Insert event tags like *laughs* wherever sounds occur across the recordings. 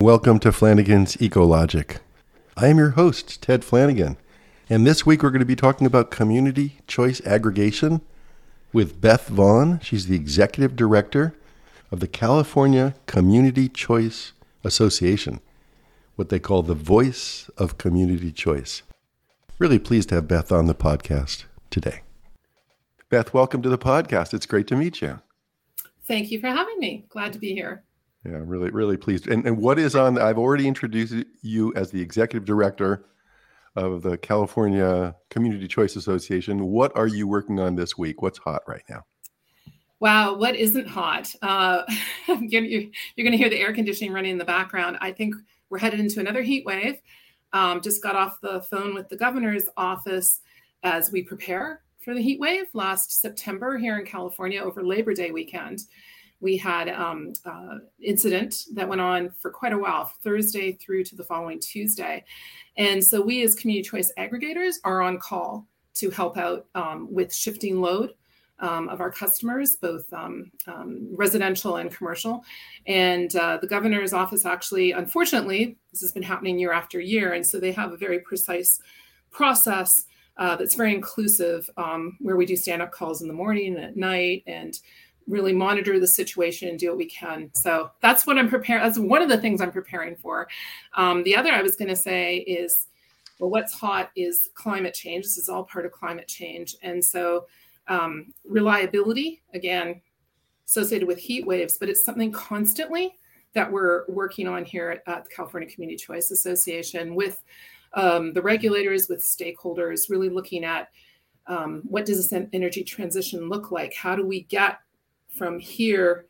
Welcome to Flanigan's Eco-Logic. I am your host, Ted Flanigan, and this week we're going to be talking about community choice aggregation with Beth Vaughan. She's the executive director of the California Community Choice Association, what they call the voice of community choice. Really pleased to have Beth on the podcast today. Beth, welcome to the podcast. It's great to meet you. Thank you for having me. Glad to be here. Yeah, really, really pleased. And, and what is on? I've already introduced you as the executive director of the California Community Choice Association. What are you working on this week? What's hot right now? Wow, what isn't hot? Uh, *laughs* you're, you're going to hear the air conditioning running in the background. I think we're headed into another heat wave. Um, just got off the phone with the governor's office as we prepare for the heat wave last September here in California over Labor Day weekend we had um, uh, incident that went on for quite a while, Thursday through to the following Tuesday. And so we as community choice aggregators are on call to help out um, with shifting load um, of our customers, both um, um, residential and commercial. And uh, the governor's office actually, unfortunately, this has been happening year after year. And so they have a very precise process uh, that's very inclusive, um, where we do stand up calls in the morning and at night and really monitor the situation and do what we can. So that's what I'm preparing. That's one of the things I'm preparing for. Um, the other I was going to say is, well, what's hot is climate change. This is all part of climate change. And so um, reliability, again, associated with heat waves, but it's something constantly that we're working on here at, at the California Community Choice Association with um, the regulators, with stakeholders, really looking at um, what does this energy transition look like? How do we get from here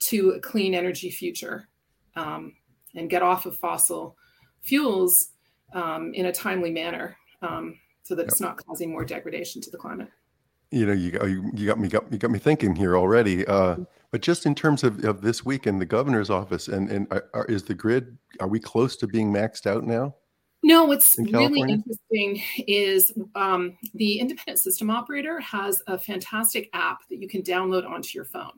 to a clean energy future um, and get off of fossil fuels um, in a timely manner um, so that yep. it's not causing more degradation to the climate. You know, you, you got me got, you got me thinking here already. Uh, but just in terms of, of this week in the governor's office, and and are, are, is the grid? Are we close to being maxed out now? No, what's in really interesting is um, the independent system operator has a fantastic app that you can download onto your phone.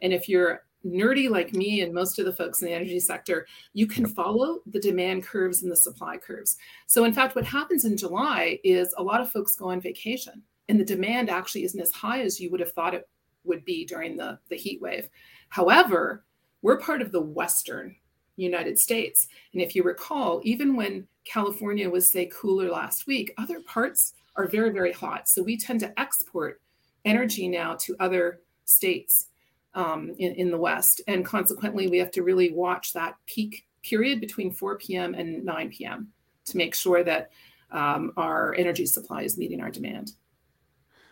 And if you're nerdy like me and most of the folks in the energy sector, you can follow the demand curves and the supply curves. So, in fact, what happens in July is a lot of folks go on vacation, and the demand actually isn't as high as you would have thought it would be during the, the heat wave. However, we're part of the Western United States. And if you recall, even when California was, say, cooler last week, other parts are very, very hot. So we tend to export energy now to other states um, in, in the West. And consequently, we have to really watch that peak period between 4 p.m. and 9 p.m. to make sure that um, our energy supply is meeting our demand.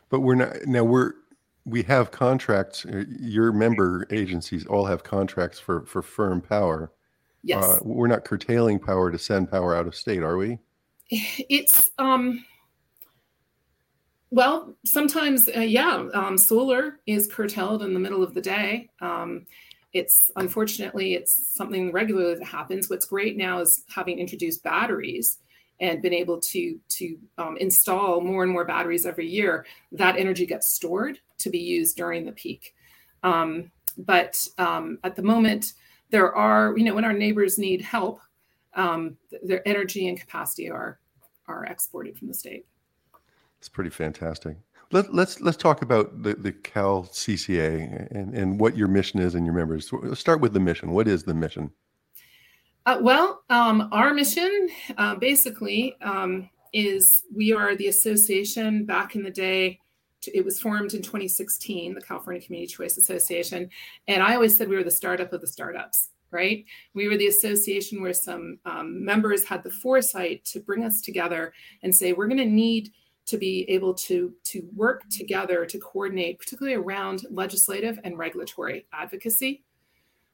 But we're not now we're we have contracts. Uh, your member agencies all have contracts for for firm power. Yes. Uh, we're not curtailing power to send power out of state, are we? *laughs* It's um well, sometimes uh, yeah, um, solar is curtailed in the middle of the day. Um, it's unfortunately it's something regularly that happens. What's great now is having introduced batteries and been able to to um, install more and more batteries every year. That energy gets stored to be used during the peak. Um, but um, at the moment, there are, you know, when our neighbors need help, um, their energy and capacity are are exported from the state. It's pretty fantastic. Let, us let's, let's talk about the, the CalCCA and, and what your mission is and your members. Let's start with the mission. What is the mission? Uh, well, um, our mission uh, basically um, is we are the association back in the day it was formed in 2016, the California Community Choice Association. And I always said we were the startup of the startups, right? We were the association where some um, members had the foresight to bring us together and say, we're going to need to be able to, to work together to coordinate, particularly around legislative and regulatory advocacy.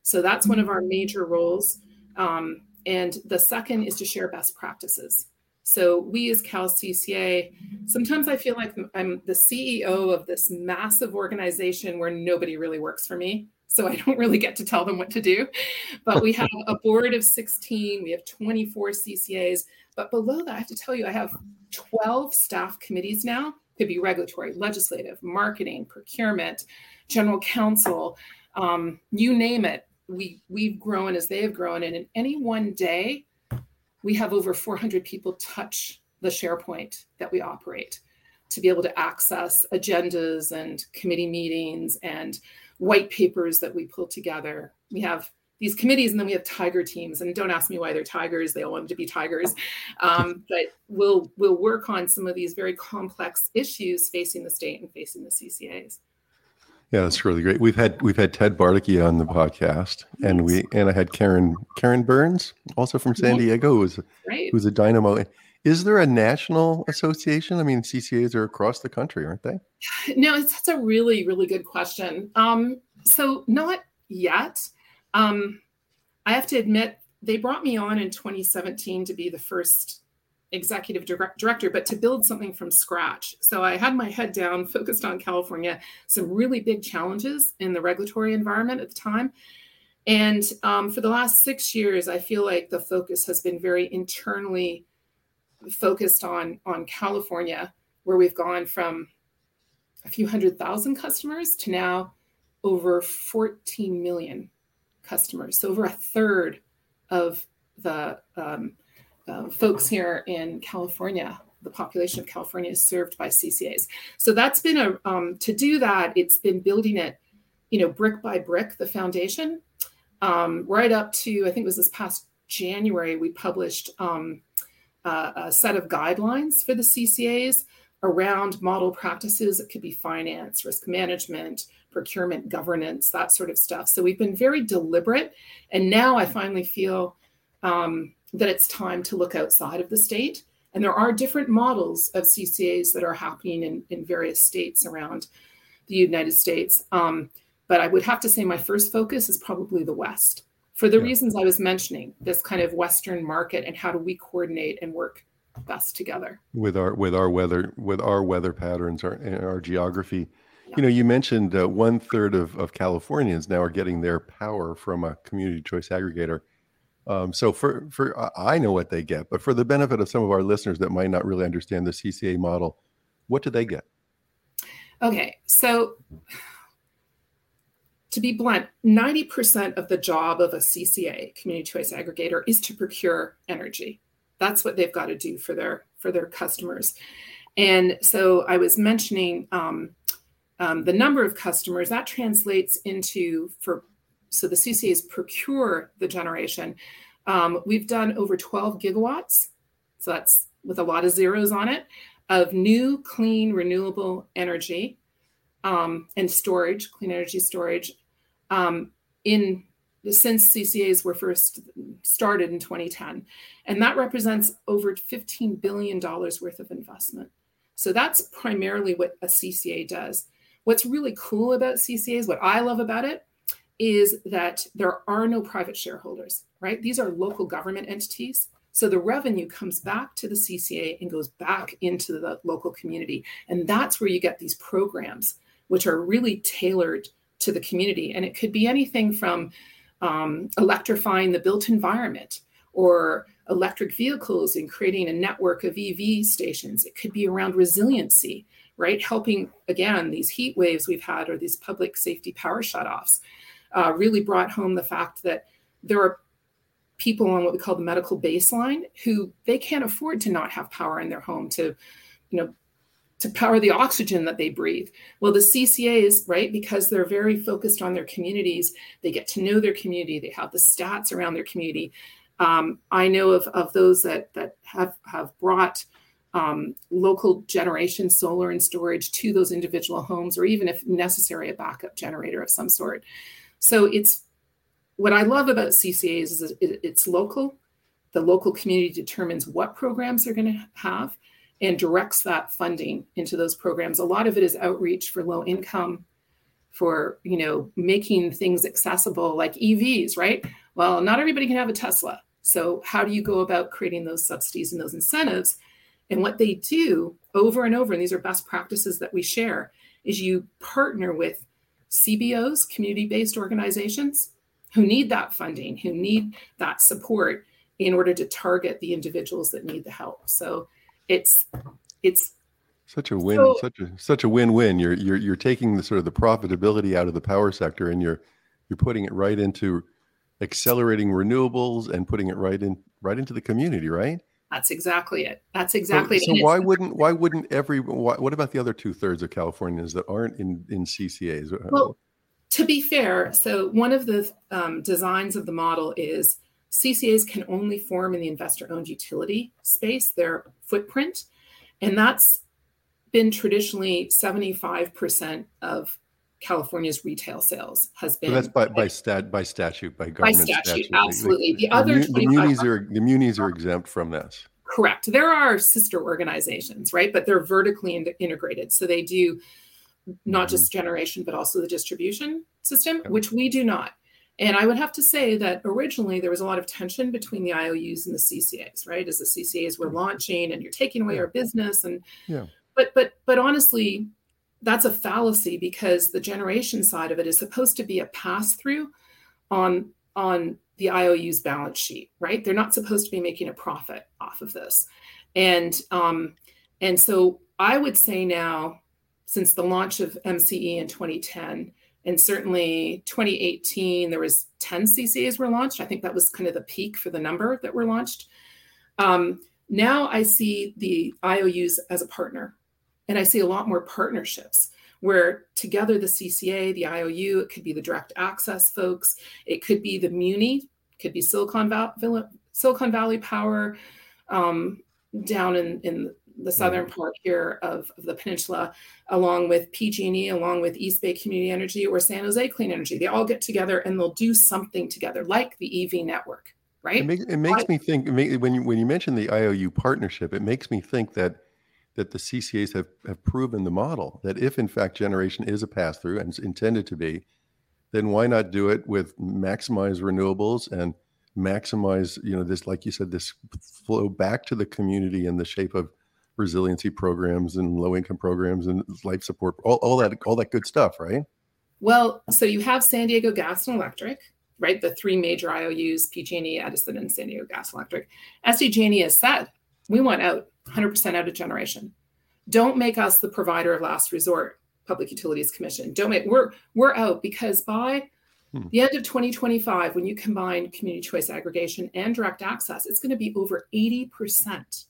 So that's one of our major roles. Um, and the second is to share best practices. So we as CalCCA, sometimes I feel like I'm the CEO of this massive organization where nobody really works for me. So I don't really get to tell them what to do. But we have a board of 16, we have 24 CCAs. But below that, I have to tell you, I have 12 staff committees now could be regulatory, legislative, marketing, procurement, general counsel, um, you name it. We we've grown as they have grown, and in any one day, we have over 400 people touch the SharePoint that we operate to be able to access agendas and committee meetings and white papers that we pull together. We have these committees and then we have tiger teams. And don't ask me why they're tigers they all want to be tigers. Um, *laughs* but we'll we'll work on some of these very complex issues facing the state and facing the ccas yeah that's really great we've had we've had Ted Bardacke on the podcast and we and i had karen karen burns also from san diego who's, right. who's a dynamo is there a national association? I mean, CCAs are across the country, aren't they? *sighs* No, it's, that's a really, really good question. Um, so, not yet. Um, I have to admit, they brought me on in 2017 to be the first executive director, but to build something from scratch. So I had my head down, focused on California, some really big challenges in the regulatory environment at the time. And um, for the last six years, I feel like the focus has been very internally focused on on California, where we've gone from a few hundred thousand customers to now over 14 million customers. So over a third of the um, uh, folks here in California, the population of California is served by CCAs. So that's been a um, to do that. It's been building it, you know, brick by brick, the foundation, um, right up to I think it was this past January we published um, uh, a set of guidelines for the CCAs around model practices. It could be finance, risk management, procurement, governance, that sort of stuff. So we've been very deliberate. And now I finally feel um, that it's time to look outside of the state. And there are different models of CCAs that are happening in, in various states around the United States. Um, but I would have to say my first focus is probably the West for the yeah. reasons I was mentioning, this kind of Western market and how do we coordinate and work best together with our with our weather with our weather patterns, our our geography. Yeah. You know, you mentioned uh, one third of, of Californians now are getting their power from a community choice aggregator. Um, so for for I know what they get, but for the benefit of some of our listeners that might not really understand the CCA model, what do they get? Okay, so to be blunt, 90% of the job of a CCA, community choice aggregator, is to procure energy. That's what they've got to do for their for their customers. And so I was mentioning um, um, the number of customers that translates into for so the CCAs procure the generation. Um, we've done over 12 gigawatts, so that's with a lot of zeros on it, of new clean renewable energy um, and storage, clean energy storage um, in since CCAs were first started in 2010. And that represents over $15 billion worth of investment. So that's primarily what a CCA does. What's really cool about CCAs, what I love about it, is that there are no private shareholders, right? These are local government entities. So the revenue comes back to the CCA and goes back into the local community. And that's where you get these programs, which are really tailored to the community. And it could be anything from um, electrifying the built environment or electric vehicles and creating a network of EV stations. It could be around resiliency, right? Helping, again, these heat waves we've had or these public safety power shutoffs uh, really brought home the fact that there are people on what we call the medical baseline who they can't afford to not have power in their home to you know to power the oxygen that they breathe. Well, the CCAs, right, because they're very focused on their communities, they get to know their community, they have the stats around their community. Um, I know of, of those that that have have brought um, local generation, solar and storage to those individual homes, or even if necessary, a backup generator of some sort. So it's what I love about CCAs is it's local. The local community determines what programs they're going to have and directs that funding into those programs. A lot of it is outreach for low income, for you know making things accessible like EVs, right? Well, not everybody can have a Tesla. So how do you go about creating those subsidies and those incentives? And what they do over and over, and these are best practices that we share, is you partner with CBOs, community-based organizations, who need that funding, who need that support in order to target the individuals that need the help. So it's it's Such a win, so, such a such a win-win. You're you're you're taking the sort of the profitability out of the power sector, and you're you're putting it right into accelerating renewables and putting it right in right into the community, right? That's exactly it. That's exactly so, it. So why wouldn't why wouldn't every why, what about the other two thirds of Californians that aren't in in CCAs? Well, to be fair, so one of the um, designs of the model is CCAs can only form in the investor-owned utility space, their footprint, and that's been traditionally 75% of California's retail sales has been. So that's by by stat by statute by government by statute. statute. Absolutely, the, the other the, the munis are the munis are exempt from this. Correct. There are sister organizations, right? But they're vertically in- integrated, so they do not just mm-hmm. generation but also the distribution system, which we do not. And I would have to say that originally there was a lot of tension between the IOUs and the CCAs, right? As the CCAs were launching and you're taking away yeah. our business and yeah. But but but honestly, that's a fallacy because the generation side of it is supposed to be a pass through on on the IOU's balance sheet, right? They're not supposed to be making a profit off of this, and um, and so I would say now, since the launch of MCE in 2010, and certainly 2018, there was 10 CCAs were launched. I think that was kind of the peak for the number that were launched. Um, now I see the IOUs as a partner and I see a lot more partnerships where together the CCA, the IOU, it could be the direct access folks, it could be the Muni, could be Silicon Valley, Silicon Valley Power um, down in, in the southern part here of, of, the peninsula, along with PG&E, along with East Bay Community Energy or San Jose Clean Energy. They all get together and they'll do something together, like the EV network, right? It, make, it makes I, me think when you when you mention the IOU partnership, it makes me think that that the CCAs have, have proven the model that if in fact generation is a pass through and it's intended to be, then why not do it with maximize renewables and maximize, you know, this, like you said, this flow back to the community in the shape of resiliency programs and low income programs and life support, all, all that, all that good stuff, right? Well, so you have San Diego Gas and Electric, right? The three major IOUs, PG&E, Edison, and San Diego Gas and Electric. SDG&E has said we want out 100% out of generation. Don't make us the provider of last resort, Public Utilities Commission. Don't make we're we're out because by hmm. the end of 2025, when you combine community choice aggregation and direct access, it's going to be over 80%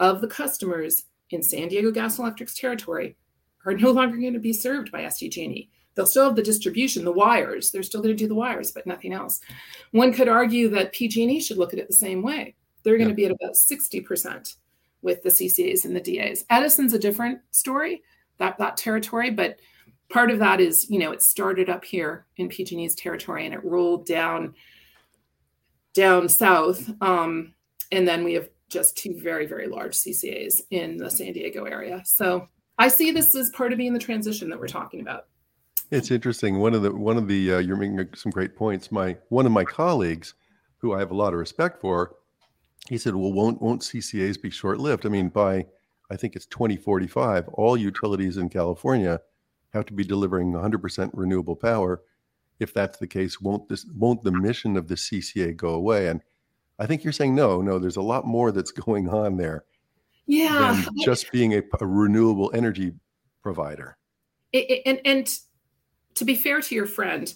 of the customers in San Diego Gas and Electric's territory are no longer going to be served by SDG&E. They'll still have the distribution, the wires. They're still going to do the wires, but nothing else. One could argue that PG&E should look at it the same way. They're going to be at about 60% with the CCAs and the DAs. Edison's a different story, that that territory, but part of that is, you know, it started up here in PG&E's territory and it rolled down down south. Um, and then we have just two very, very large CCAs in the San Diego area. So I see this as part of being the transition that we're talking about. It's interesting. One of the one of the uh, you're making some great points. My one of my colleagues, who I have a lot of respect for, he said, "Well, won't won't CCAs be short-lived? I mean, by I think it's 2045, all utilities in California have to be delivering 100% renewable power. If that's the case, won't this won't the mission of the CCA go away?" And I think you're saying no, no. There's a lot more that's *laughs* going on there. Yeah, just being a, a, renewable energy provider. It, it, and and to be fair to your friend,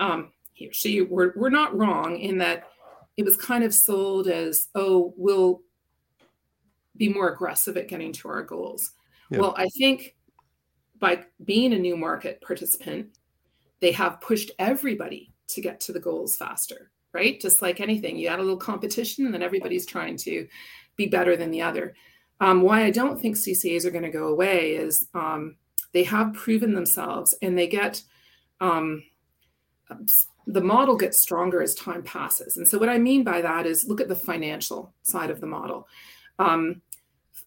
um, he or she, we're we're not wrong in that it was kind of sold as, oh, we'll be more aggressive at getting to our goals. Yeah. Well, I think by being a new market participant, they have pushed everybody to get to the goals faster, right? Just like anything, you add a little competition and then everybody's trying to be better than the other. Um, why I don't think CCAs are going to go away is um, they have proven themselves and they get um, the model gets stronger as time passes. And so, what I mean by that is look at the financial side of the model. Um,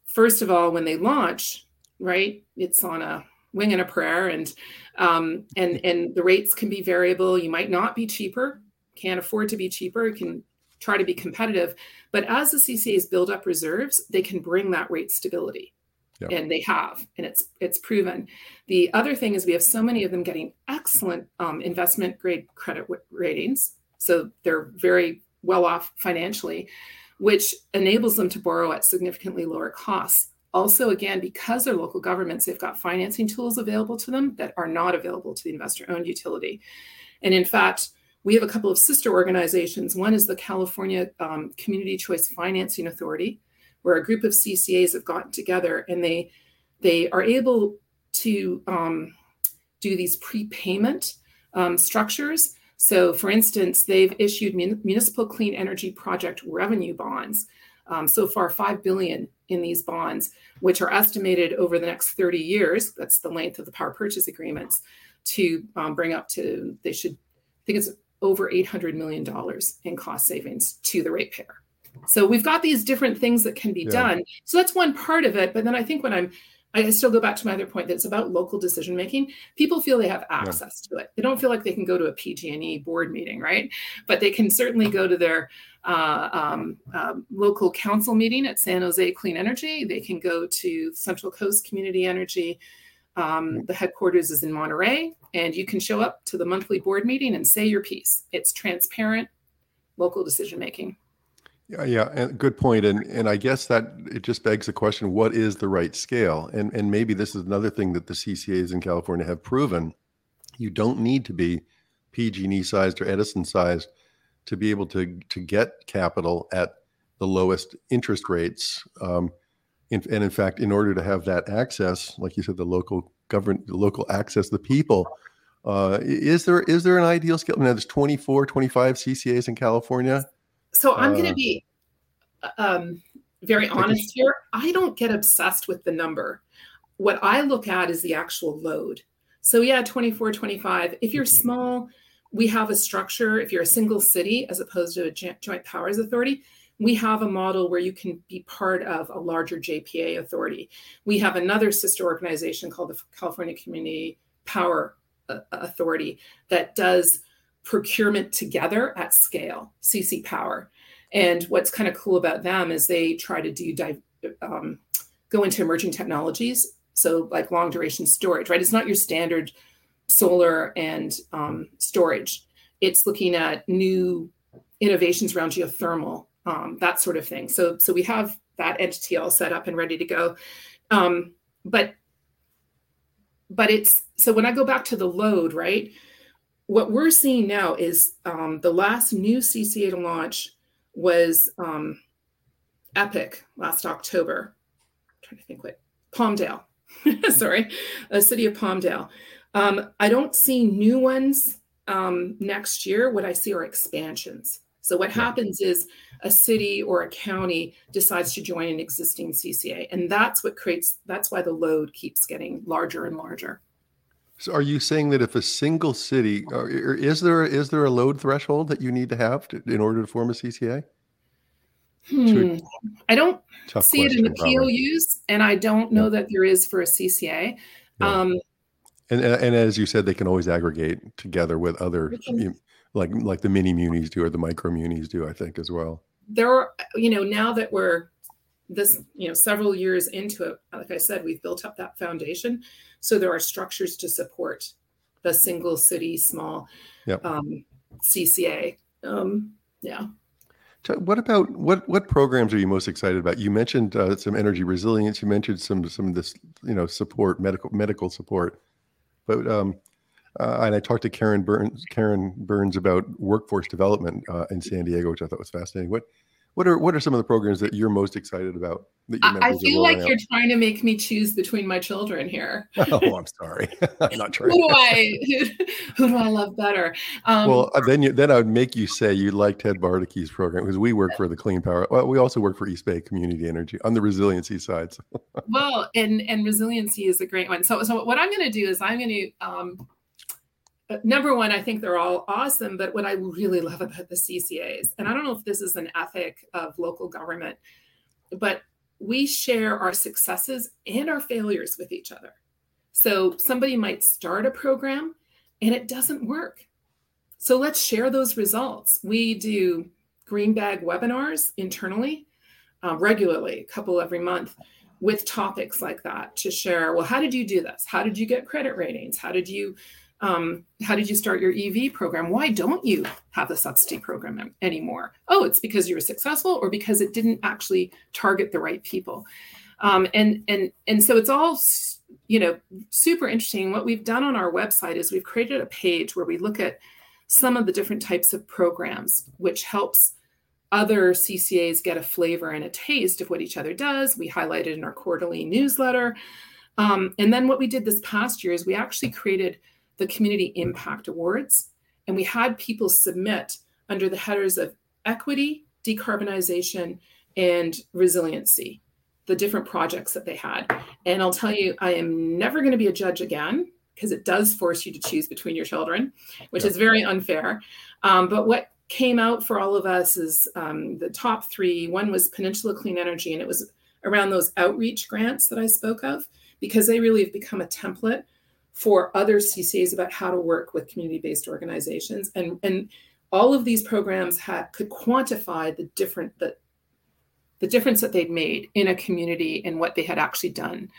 first of all, when they launch, right, it's on a wing and a prayer, and um, and and the rates can be variable. You might not be cheaper, can't afford to be cheaper. can try to be competitive, but as the CCAs build up reserves, they can bring that rate stability and they have and it's it's proven the other thing is we have so many of them getting excellent um, investment grade credit ratings so they're very well off financially which enables them to borrow at significantly lower costs also, again, because they're local governments, they've got financing tools available to them that are not available to the investor owned utility. And in fact, we have a couple of sister organizations. One is the California um, Community Choice Financing Authority, where a group of CCAs have gotten together and they they are able to um, do these prepayment um, structures. So, for instance, they've issued mun- municipal clean energy project revenue bonds. Um, so far, five billion in these bonds, which are estimated over the next 30 years. That's the length of the power purchase agreements to um, bring up to. They should, I think it's over 800 million dollars in cost savings to the ratepayer. So we've got these different things that can be yeah. done. So that's one part of it. But then I think when I'm I still go back to my other point that it's about local decision making. People feel they have access yeah. to it. They don't feel like they can go to a PG&E board meeting, right? But they can certainly go to their uh, um, um, local council meeting at San Jose Clean Energy. They can go to Central Coast Community Energy. Um, the headquarters is in Monterey, and you can show up to the monthly board meeting and say your piece. It's transparent, local decision making. Yeah, yeah, and good point. And and I guess that it just begs the question: What is the right scale? And and maybe this is another thing that the CCAs in California have proven: you don't need to be PG&E sized or Edison sized to be able to to get capital at the lowest interest rates. Um, in, and in fact, in order to have that access, like you said, the local government, the local access, the people. Uh, is there is there an ideal scale? Now, there's 24, 25 CCAs in California so I'm going to uh, be um, very honest here. I don't get obsessed with the number. What I look at is the actual load. So yeah, 24, 25. If you're mm-hmm. small, we have a structure. If you're a single city as opposed to a joint powers authority, we have a model where you can be part of a larger JPA authority. We have another sister organization called the California Community Power uh, Authority that does procurement together at scale, CC Power. And what's kind of cool about them is they try to do um, go into emerging technologies, so like long duration storage, right? It's not your standard solar and um, storage. It's looking at new innovations around geothermal, um, that sort of thing. So so we have that entity all set up and ready to go. Um, but but it's so when I go back to the load, right? What we're seeing now is um, the last new CCA to launch was um, EPIC last October. I'm trying to think what Palmdale, *laughs* sorry, the city of Palmdale. Um, I don't see new ones um, next year. What I see are expansions. So what happens is a city or a county decides to join an existing CCA, and that's what creates. That's why the load keeps getting larger and larger. So are you saying that if a single city or is there is there a load threshold that you need to have to, in order to form a CCA? Hmm. I don't see it in the POUs, and I don't know yeah. that there is for a CCA. Yeah. Um, and, and as you said, they can always aggregate together with other, like like the mini munis do or the micro munis do, I think as well. There are, you know, now that we're this, you know, several years into it, like I said, we've built up that foundation. So there are structures to support the single city small yep. um, CCA. Um, yeah. What about what what programs are you most excited about? You mentioned uh, some energy resilience. You mentioned some some of this you know support medical medical support, but um, uh, and I talked to Karen Burns Karen Burns about workforce development uh, in San Diego, which I thought was fascinating. What what are what are some of the programs that you're most excited about? That your I feel like out? you're trying to make me choose between my children here. *laughs* oh, I'm sorry. *laughs* I'm not trying. who do I *laughs* who, do I love better? Um, well, uh, then you, then I would make you say you like Ted Bardacke's program because we work for the Clean Power. Well, we also work for East Bay Community Energy on the resiliency side. So. well, and and resiliency is a great one. So so what I'm going to do is I'm going to um, number one, I think they're all awesome. But what I really love about the CCAs, and I don't know if this is an ethic of local government, but we share our successes and our failures with each other. So somebody might start a program and it doesn't work. So let's share those results. We do green bag webinars internally uh, regularly, a couple every month with topics like that to share. Well, how did you do this? How did you get credit ratings? How did you um, how did you start your EV program? Why don't you have the subsidy program anymore? Oh, it's because you were successful or because it didn't actually target the right people. Um, and and and so it's all you know super interesting. What we've done on our website is we've created a page where we look at some of the different types of programs, which helps other CCAs get a flavor and a taste of what each other does. We highlighted in our quarterly newsletter. Um, and then what we did this past year is we actually created the Community Impact Awards, and we had people submit under the headers of equity, decarbonization, and resiliency, the different projects that they had. And I'll tell you, I am never going to be a judge again because it does force you to choose between your children, which is very unfair. Um, but what came out for all of us is um, the top three. One was Peninsula Clean Energy, and it was around those outreach grants that I spoke of because they really have become a template for other CCAs about how to work with community-based organizations. And, and all of these programs had, could quantify the different the, the difference that they'd made in a community and what they had actually done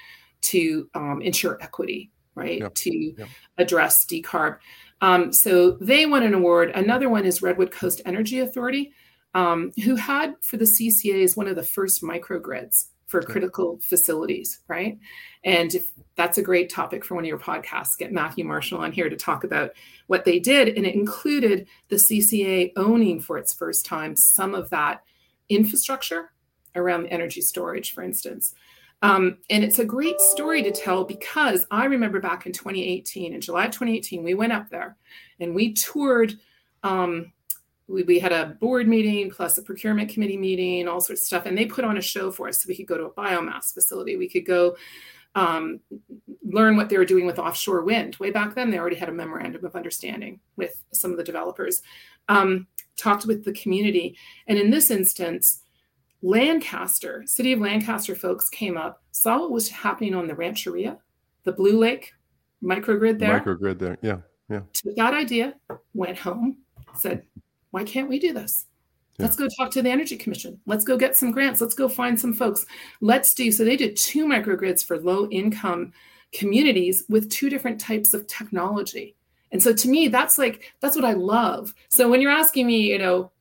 to um, ensure equity, right? Yep. To yep. address decarb. Um, so they won an award. Another one is Redwood Coast Energy Authority, um, who had for the CCAs one of the first microgrids for critical facilities, right? And if that's a great topic for one of your podcasts, get Matthew Marshall on here to talk about what they did. And it included the CCA owning for its first time some of that infrastructure around energy storage, for instance. Um, and it's a great story to tell because I remember back in 2018, in July 2018, we went up there and we toured. Um, we, we, had a board meeting plus a procurement committee meeting, all sorts of stuff. And they put on a show for us so we could go to a biomass facility. We could go um, learn what they were doing with offshore wind. Way back then, they already had a memorandum of understanding with some of the developers. Um, talked with the community. And in this instance, Lancaster, city of Lancaster folks came up, saw what was happening on the Rancheria, the Blue Lake microgrid there. Microgrid there, yeah, yeah. Took that idea, went home, said, why can't we do this? Yeah. Let's go talk to the Energy Commission. Let's go get some grants. Let's go find some folks. Let's do so. They did two microgrids for low income communities with two different types of technology. And so to me, that's like, that's what I love. So when you're asking me, you know,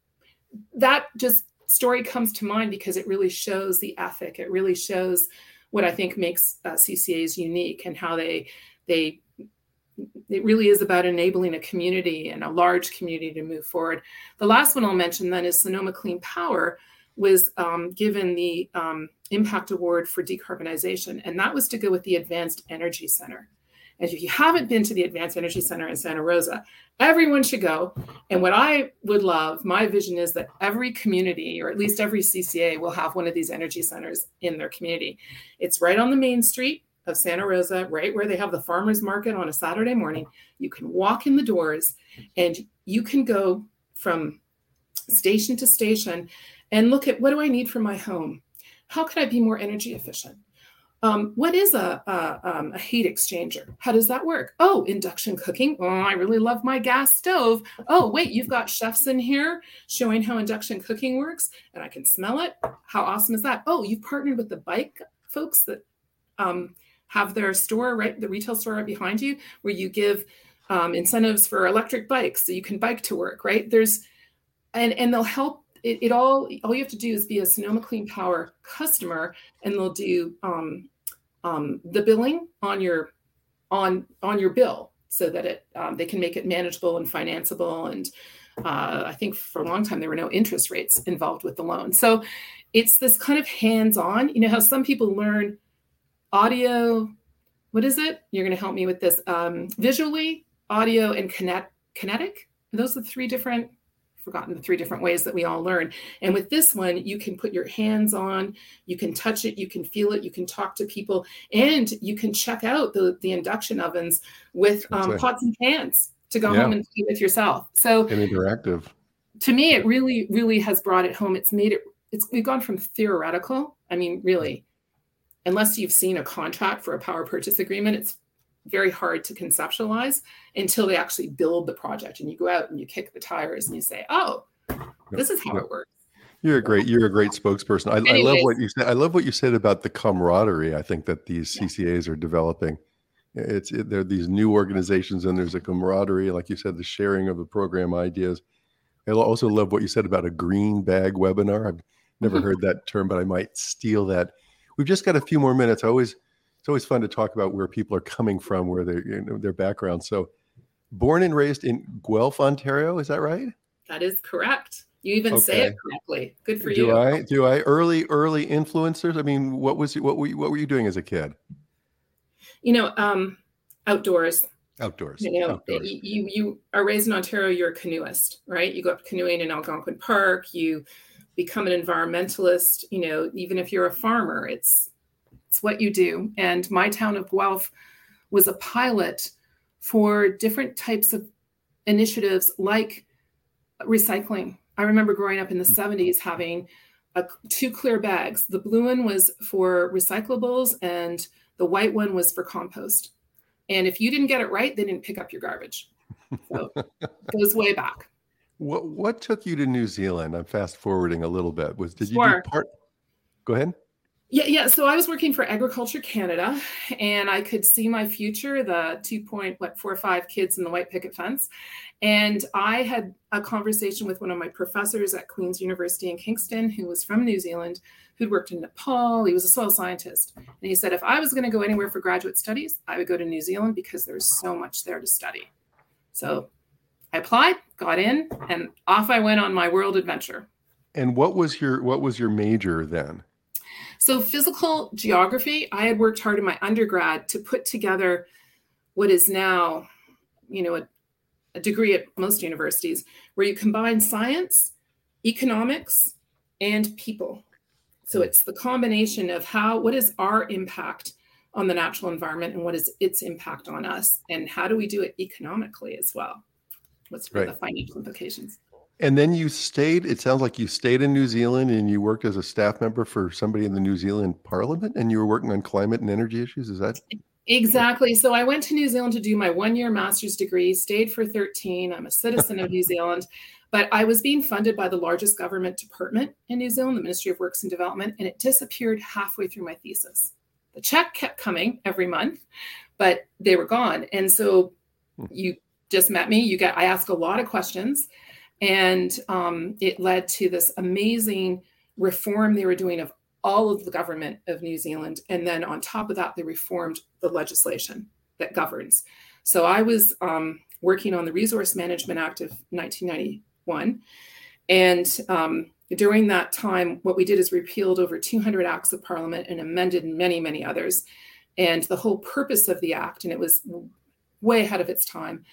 that just story comes to mind because it really shows the ethic. It really shows what I think makes uh, CCAs unique and how they they it really is about enabling a community and a large community to move forward. The last one I'll mention then is Sonoma Clean Power was um, given the um, Impact Award for decarbonization, and that was to go with the Advanced Energy Center. And if you haven't been to the Advanced Energy Center in Santa Rosa, everyone should go. And what I would love, my vision is that every community, or at least every CCA, will have one of these energy centers in their community. It's right on the main street of Santa Rosa, right where they have the farmers market on a Saturday morning. You can walk in the doors and you can go from station to station and look at what do I need for my home? How can I be more energy efficient? Um, what is a, a, um, a, heat exchanger? How does that work? Oh, induction cooking. Oh, I really love my gas stove. Oh, wait, you've got chefs in here showing how induction cooking works, and I can smell it. How awesome is that? Oh, you've partnered with the bike folks that um, have their store right, the retail store right behind you, where you give um, incentives for electric bikes so you can bike to work. Right there's, and and they'll help it, it, all all you have to do is be a Sonoma Clean Power customer, and they'll do um, um, the billing on your on on your bill so that it um, they can make it manageable and financeable. And uh, I think for a long time there were no interest rates involved with the loan. So it's this kind of hands-on. You know how some people learn audio. What is it? You're going to help me with this. Um, visually, audio, and kinet- kinetic. Those are the three different forgotten the three different ways that we all learn. And with this one, you can put your hands on, you can touch it, you can feel it, you can talk to people, and you can check out the, the induction ovens with um, pots and pans to go yeah. home and play with yourself. So and interactive. To me, it really, really has brought it home. It's made it. It's we've gone from theoretical. I mean, really, unless you've seen a contract for a power purchase agreement, it's very hard to conceptualize until they actually build the project and you go out and you kick the tires and you say oh this is how it works. You're a great you're a great spokesperson. I, I, love what you said i love what you said about the camaraderie i think that these ccas are developing. It's it, there are these new organizations and there's a camaraderie like you said the sharing of the program ideas. I also love what you said about a green bag webinar. I've never mm-hmm. heard that term but i might steal that we've just got a few more minutes. I always it's always fun to talk about where people are coming from, where their you know, their background. So, born and raised in Guelph, Ontario, is that right? That is correct. You even okay. say it correctly. Good for do you. Do I? Do I? Early, early influencers. I mean, what was what were you, what were you doing as a kid? You know, um, outdoors. Outdoors. You know, outdoors. you you are raised in Ontario. You're a canoeist, right? You go up canoeing in Algonquin Park. You become an environmentalist. You know, even if you're a farmer, it's it's what you do. And my town of Guelph was a pilot for different types of initiatives like recycling. I remember growing up in the 70s mm-hmm. having a, two clear bags. The blue one was for recyclables and the white one was for compost. And if you didn't get it right, they didn't pick up your garbage. So *laughs* it goes way back. What what took you to New Zealand? I'm fast forwarding a little bit. Was did you sure. do part? Go ahead. Yeah, yeah. So I was working for Agriculture Canada, and I could see my future, the two point what four or five kids in the white picket fence. And I had a conversation with one of my professors at Queen's University in Kingston, who was from New Zealand, who'd worked in Nepal. He was a soil scientist, and he said if I was going to go anywhere for graduate studies, I would go to New Zealand because there's so much there to study. So I applied, got in, and off I went on my world adventure. And what was your what was your major then? So, physical geography, I had worked hard in my undergrad to put together what is now, you know, a, a degree at most universities where you combine science, economics, and people. So, it's the combination of how, what is our impact on the natural environment and what is its impact on us, and how do we do it economically as well? What's right. the financial implications? And then you stayed, it sounds like you stayed in New Zealand and you worked as a staff member for somebody in the New Zealand parliament and you were working on climate and energy issues. Is that? Exactly. So I went to New Zealand to do my one year master's degree, stayed for 13. I'm a citizen of New Zealand, but I was being funded by the largest government department in New Zealand, the Ministry of Works and Development, and it disappeared halfway through my thesis. The check kept coming every month, but they were gone. And so hmm. you just met me. You get, I ask a lot of questions. And um, it led to this amazing reform they were doing of all of the government of New Zealand. And then on top of that, they reformed the legislation that governs. So I was um, working on the Resource Management Act of 1991. And um, during that time, what we did is repealed over 200 acts of parliament and amended many, many others. And the whole purpose of the act, and it was way ahead of its time,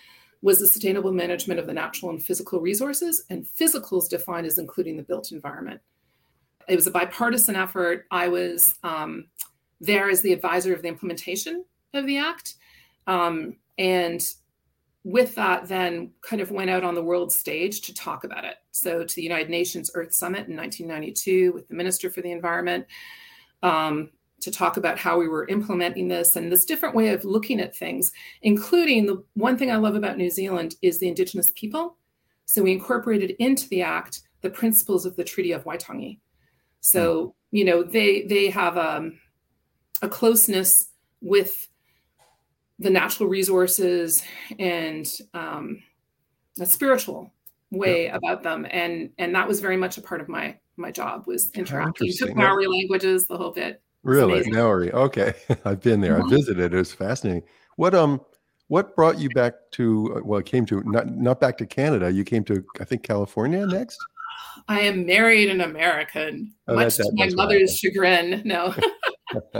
was the sustainable management of the natural and physical resources, and physical is defined as including the built environment. It was a bipartisan effort. I was um, there as the advisor of the implementation of the act. Um, and with that, then kind of went out on the world stage to talk about it. So, to the United Nations Earth Summit in 1992 with the Minister for the Environment, um, to talk about how we were implementing this and this different way of looking at things, including the one thing I love about New Zealand is the Indigenous people. So we incorporated into the act the principles of the Treaty of Waitangi. So, hmm. you know, they they have um, a closeness with the natural resources and um, a spiritual way yeah. about them and and that was very much a part of my my job was interacting took maori languages the whole bit Really? Maori. Okay. *laughs* I've been there. Mm-hmm. I visited. It was fascinating. What um what brought you back to Well, well came to not not back to Canada. You came to I think California next? *sighs* I am married an American, oh, much that, to my mother's chagrin. No. *laughs* *laughs*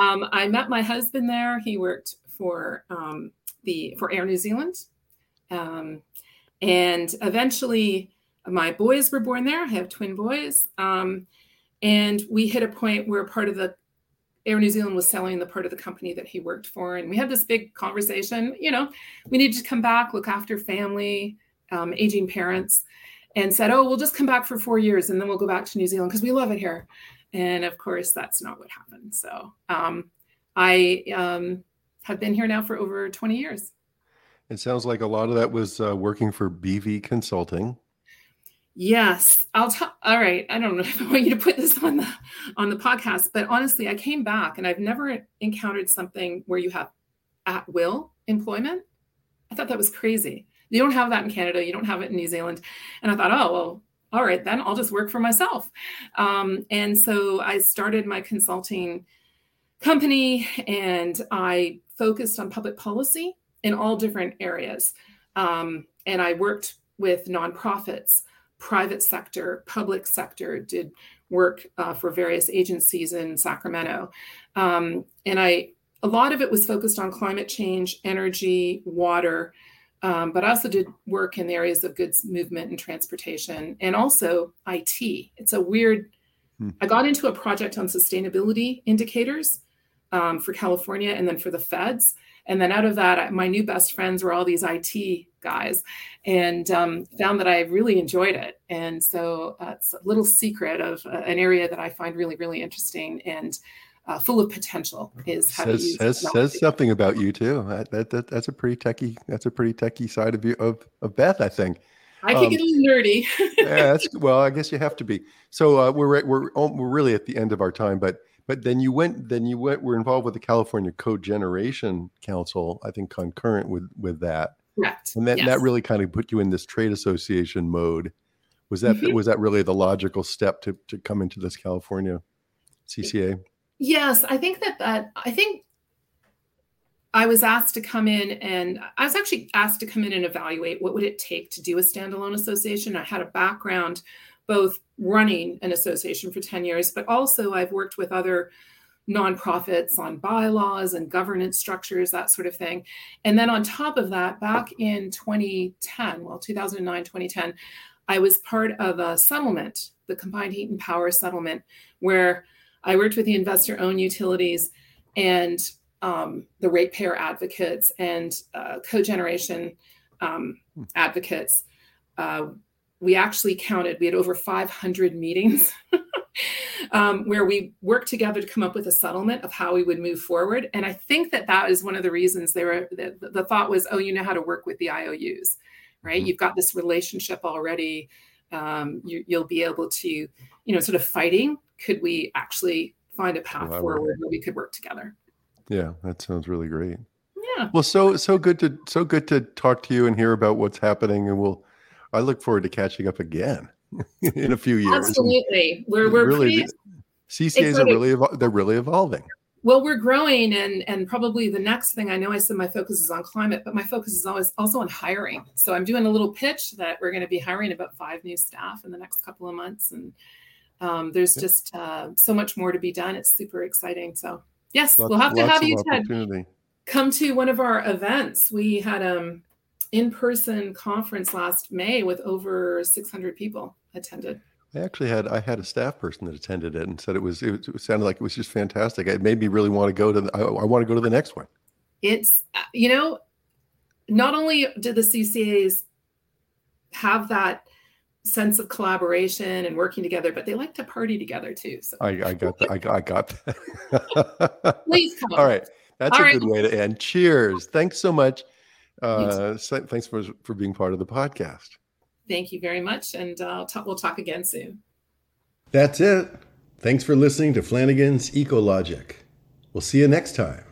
um, I met my husband there. He worked for um, the for Air New Zealand. Um, and eventually my boys were born there. I have twin boys. Um, and we hit a point where part of the Air New Zealand was selling the part of the company that he worked for. And we had this big conversation. You know, we need to come back, look after family, um, aging parents, and said, oh, we'll just come back for four years and then we'll go back to New Zealand because we love it here. And of course, that's not what happened. So um, I um, have been here now for over 20 years. It sounds like a lot of that was uh, working for BV Consulting. Yes, I'll tell. All right, I don't know *laughs* if I want you to put this on the on the podcast, but honestly, I came back and I've never encountered something where you have at will employment. I thought that was crazy. You don't have that in Canada. You don't have it in New Zealand. And I thought, oh well, all right, then I'll just work for myself. Um, and so I started my consulting company and I focused on public policy in all different areas. Um, and I worked with nonprofits, private sector, public sector, did work uh, for various agencies in Sacramento. Um, and I, a lot of it was focused on climate change, energy, water, um, but I also did work in the areas of goods movement and transportation and also IT. It's a weird, hmm. I got into a project on sustainability indicators um, for California and then for the feds. And then out of that, my new best friends were all these IT guys and um, found that I really enjoyed it. And so uh, it's a little secret of uh, an area that I find really, really interesting and uh, full of potential is how says, to use says, says something about you too. That, that, that, that's a pretty techie, that's a pretty techie side of you of, of Beth, I think. I can um, get a little nerdy. yeah, that's, well, I guess you have to be. So uh, we're, we're, we're really at the end of our time, but but then you went, then you went, were involved with the California Cogeneration Council, I think concurrent with with that. Correct. And that, yes. that really kind of put you in this trade association mode. Was that mm-hmm. was that really the logical step to to come into this California CCA? Yes, I think that that I think I was asked to come in and I was actually asked to come in and evaluate what would it take to do a standalone association. I had a background both running an association for 10 years, but also I've worked with other nonprofits on bylaws and governance structures, that sort of thing. And then on top of that, back in 2010, well, 2009, 2010, I was part of a settlement, the combined heat and power settlement, where I worked with the investor owned utilities and um, the ratepayer advocates and uh, cogeneration um, hmm. advocates. Uh, we actually counted, we had over 500 meetings *laughs* um, where we worked together to come up with a settlement of how we would move forward. And I think that that is one of the reasons they were, the, the thought was, oh, you know how to work with the IOUs, right? Mm-hmm. You've got this relationship already. Um, you, will be able to, you know, sort of fighting. Could we actually find a path well, forward where we could work together? Yeah, that sounds really great. Yeah. Well, so so good to so good to talk to you and hear about what's happening, and we'll I look forward to catching up again *laughs* in a few years. Absolutely, we're we're really pretty, CCAs are really they're really evolving. Well, we're growing, and and probably the next thing I know, I said my focus is on climate, but my focus is always also on hiring. So I'm doing a little pitch that we're going to be hiring about five new staff in the next couple of months, and um, there's just uh, so much more to be done. It's super exciting. So yes, lots, we'll have to have you, Ted, come to one of our events. We had um in-person conference last May with over 600 people attended. I actually had I had a staff person that attended it and said it was it, it sounded like it was just fantastic. It made me really want to go to the, I, I want to go to the next one. It's you know, not only did the CCAs have that sense of collaboration and working together, but they like to party together too. So I, I got that. I, I got that. Please come. *laughs* All right. That's All a right. good way to end. Cheers. Thanks so much. Uh, thanks for, for being part of the podcast. Thank you very much. And uh, talk, we'll talk again soon. That's it. Thanks for listening to Flanigan's Eco-Logic. We'll see you next time.